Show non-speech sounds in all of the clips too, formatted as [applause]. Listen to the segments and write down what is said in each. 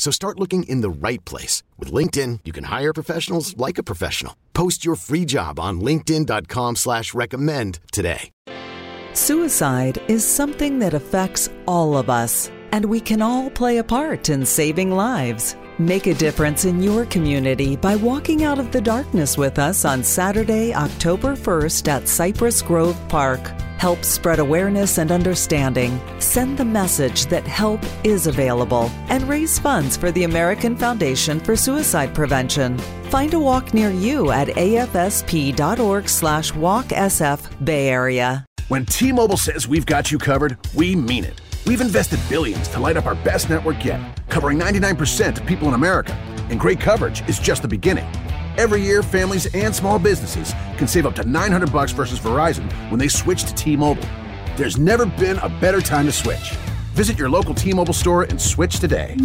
So start looking in the right place. With LinkedIn, you can hire professionals like a professional. Post your free job on linkedin.com slash recommend today. Suicide is something that affects all of us, and we can all play a part in saving lives. Make a difference in your community by walking out of the darkness with us on Saturday, October 1st at Cypress Grove Park. Help spread awareness and understanding. Send the message that help is available and raise funds for the American Foundation for Suicide Prevention. Find a walk near you at afsp.org slash walksf Bay Area. When T-Mobile says we've got you covered, we mean it. We've invested billions to light up our best network yet, covering 99% of people in America. And great coverage is just the beginning. Every year, families and small businesses can save up to 900 bucks versus Verizon when they switch to T-Mobile. There's never been a better time to switch. Visit your local T-Mobile store and switch today.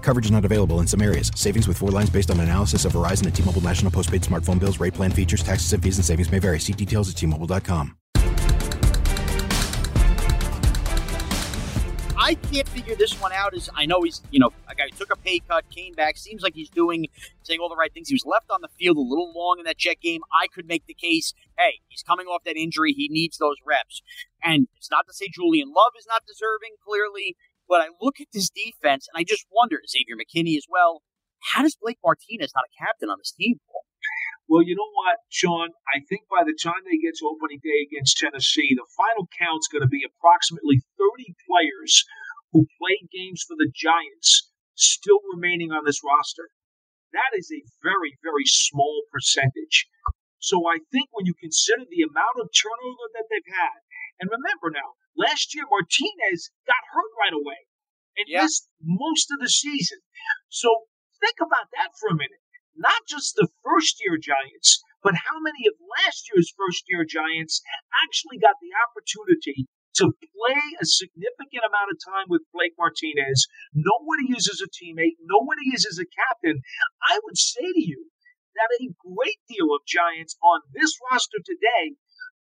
Coverage is not available in some areas. Savings with four lines based on analysis of Verizon and T-Mobile national postpaid smartphone bills. Rate plan features, taxes and fees and savings may vary. See details at T-Mobile.com. I can't figure this one out. Is I know he's you know a guy who took a pay cut, came back, seems like he's doing saying all the right things. He was left on the field a little long in that Jet game. I could make the case, hey, he's coming off that injury, he needs those reps. And it's not to say Julian Love is not deserving, clearly, but I look at this defense and I just wonder, Xavier McKinney as well. How does Blake Martinez not a captain on this team? Well, you know what, Sean? I think by the time they get to opening day against Tennessee, the final count's going to be approximately 30 players who played games for the Giants still remaining on this roster. That is a very, very small percentage. So I think when you consider the amount of turnover that they've had, and remember now, last year Martinez got hurt right away and Yeah. missed most of the season. So think about that for a minute not just the first year Giants, but how many of last year's first year Giants actually got the opportunity to play a significant amount of time with Blake Martinez, know what he is as a teammate, know what he is as a captain. I would say to you that a great deal of Giants on this roster today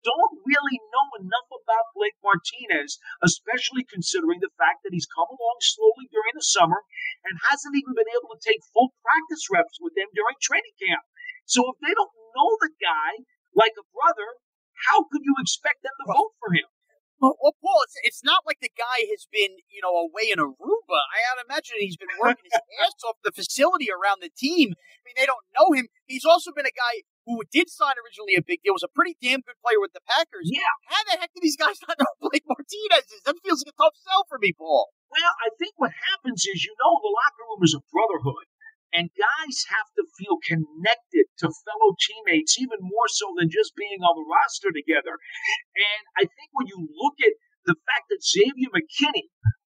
don't really know enough about Blake Martinez, especially considering the fact that he's come along slowly during the summer and hasn't even been able to take full practice reps with them during training camp. So if they don't know the guy like a brother, how could you expect them to vote for him? Well, Paul, it's, it's not like the guy has been, you know, away in Aruba. I gotta imagine he's been working his [laughs] ass off the facility around the team. I mean, they don't know him. He's also been a guy who did sign originally a big deal, was a pretty damn good player with the Packers. Yeah. How the heck do these guys not know [laughs] Blake Martinez is? That feels like a tough sell for me, Paul. Well, I think what happens is, you know, the locker room is a brotherhood, and guys have to feel connected to fellow teammates even more so than just being on the roster together. And I think when you look at the fact that Xavier McKinney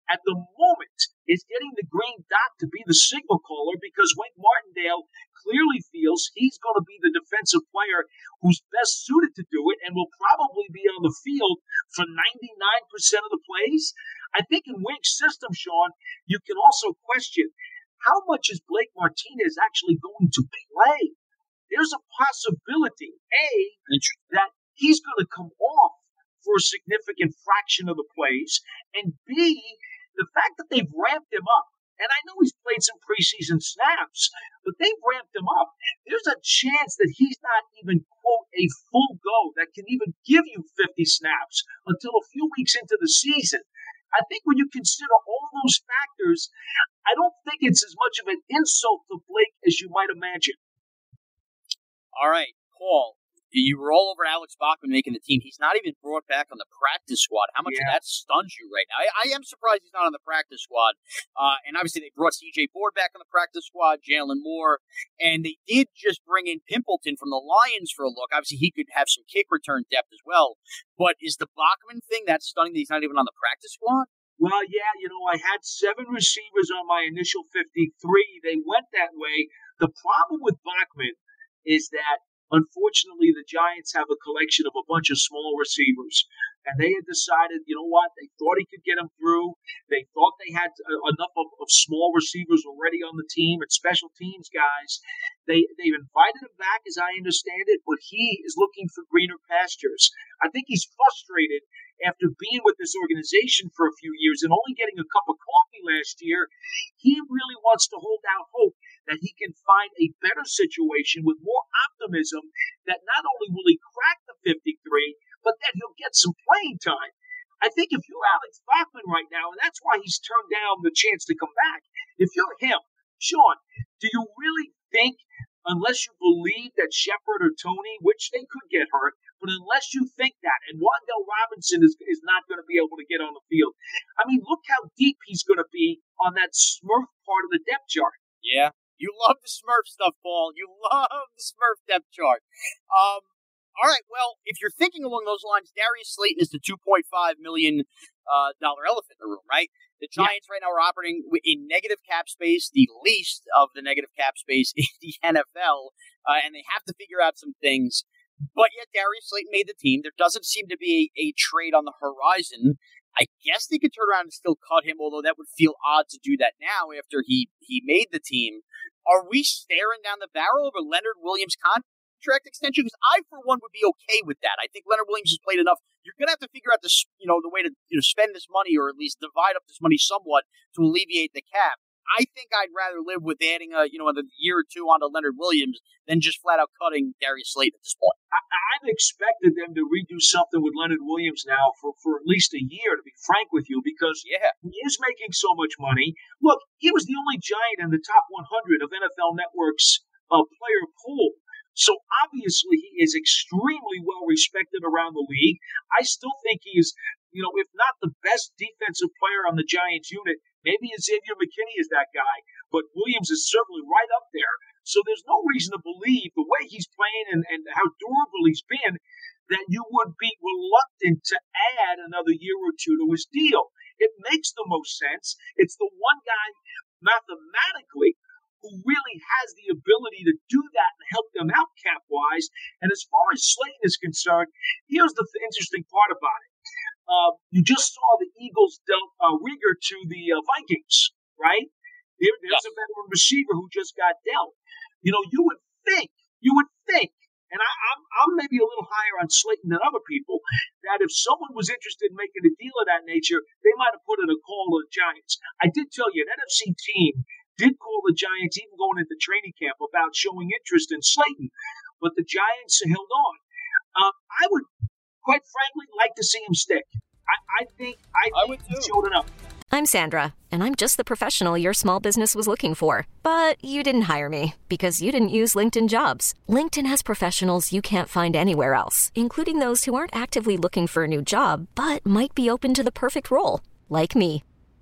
at the moment is getting the green dot to be the signal caller because Wink Martindale clearly feels he's going to be the defensive player who's best suited to do it and will probably be on the field for 99% of the plays. I think in Wink's system, Sean, you can also question how much is Blake Martinez actually going to play? There's a possibility, A, that he's going to come off for a significant fraction of the plays, and B, the fact that they've ramped him up. And I know he's played some preseason snaps, but they've ramped him up. There's a chance that he's not even, quote, a full go that can even give you 50 snaps until a few weeks into the season. I think when you consider all those factors, I don't think it's as much of an insult to Blake as you might imagine. All right, Paul, you were all over Alex Bachman making the team. He's not even brought back on the practice squad. How much of that stuns you right now? I, I am surprised he's not on the practice squad. Uh, and obviously, they brought CJ Board back on the practice squad, Jalen Moore, and they did just bring in Pimpleton from the Lions for a look. Obviously, he could have some kick return depth as well. But is the Bachman thing that stunning that he's not even on the practice squad? Well, yeah, you know, I had seven receivers on my initial 53. They went that way. The problem with Bachman is that Unfortunately, the Giants have a collection of a bunch of small receivers, and they had decided, you know what? They thought he could get them through. They thought they had uh, enough of, of small receivers already on the team and special teams guys. They they've invited him back, as I understand it, but he is looking for greener pastures. I think he's frustrated after being with this organization for a few years and only getting a cup of coffee last year. He really wants to hold out hope that he can find a better situation with more optimism that not only will he crack the 53, but that he'll get some playing time. I think if you're Alex Bachman right now, and that's why he's turned down the chance to come back, if you're him, Sean, do you really think, unless you believe that Shepard or Toney, which they could get hurt, but unless you think that, and Wan'Dale Robinson is, is not going to be able to get on the field, I mean, look how deep he's going to be on that Smurf part of the depth chart. Yeah, you love the Smurf stuff, Paul. You love the Smurf depth chart. Um, all right. Well, if you're thinking along those lines, Darius Slayton is the 2.5 million uh, dollar elephant in the room, right? The Giants yeah. right now are operating in negative cap space, the least of the negative cap space [laughs] in the NFL, uh, and they have to figure out some things. But yet, Darius Slayton made the team. There doesn't seem to be a, a trade on the horizon. I guess they could turn around and still cut him, although that would feel odd to do that now after he he made the team. Are we staring down the barrel of a Leonard Williams contract extension? Because I, for one, would be okay with that. I think Leonard Williams has played enough. You're going to have to figure out this, you know, the way to you know spend this money, or at least divide up this money somewhat to alleviate the cap. I think I'd rather live with adding a you know a year or two onto Leonard Williams than just flat out cutting Darius Slayton at this point. I, have expected them to redo something with Leonard Williams now for, for at least a year, to be frank with you, because yeah. he is making so much money. Look, he was the only giant in the top 100 of NFL Network's uh, player pool. So obviously he is extremely well respected around the league. I still think he is, you know, if not the best defensive player on the Giants unit, Maybe Xavier McKinney is that guy, but Williams is certainly right up there. So there's no reason to believe the way he's playing and, and how durable he's been that you would be reluctant to add another year or two to his deal. It makes the most sense. It's the one guy mathematically who really has the ability to do that and help them out cap wise. And as far as Slayton is concerned, here's the th- interesting part about it. Uh, you just saw the Eagles dealt uh, Reagor to the uh, Vikings, right? There, there's a veteran receiver who just got dealt. You know, you would think, you would think, and I, I'm, I'm maybe a little higher on Slayton than other people, that if someone was interested in making a deal of that nature, they might have put in a call to the Giants. I did tell you, an NFC team did call the Giants even going into training camp about showing interest in Slayton, but the Giants held on. Uh, I would quite frankly, like to see him stick. I, I think I, I think he's showed enough. I'm Sandra, and I'm just the professional your small business was looking for. But you didn't hire me because you didn't use LinkedIn jobs. LinkedIn has professionals you can't find anywhere else, including those who aren't actively looking for a new job but might be open to the perfect role, like me.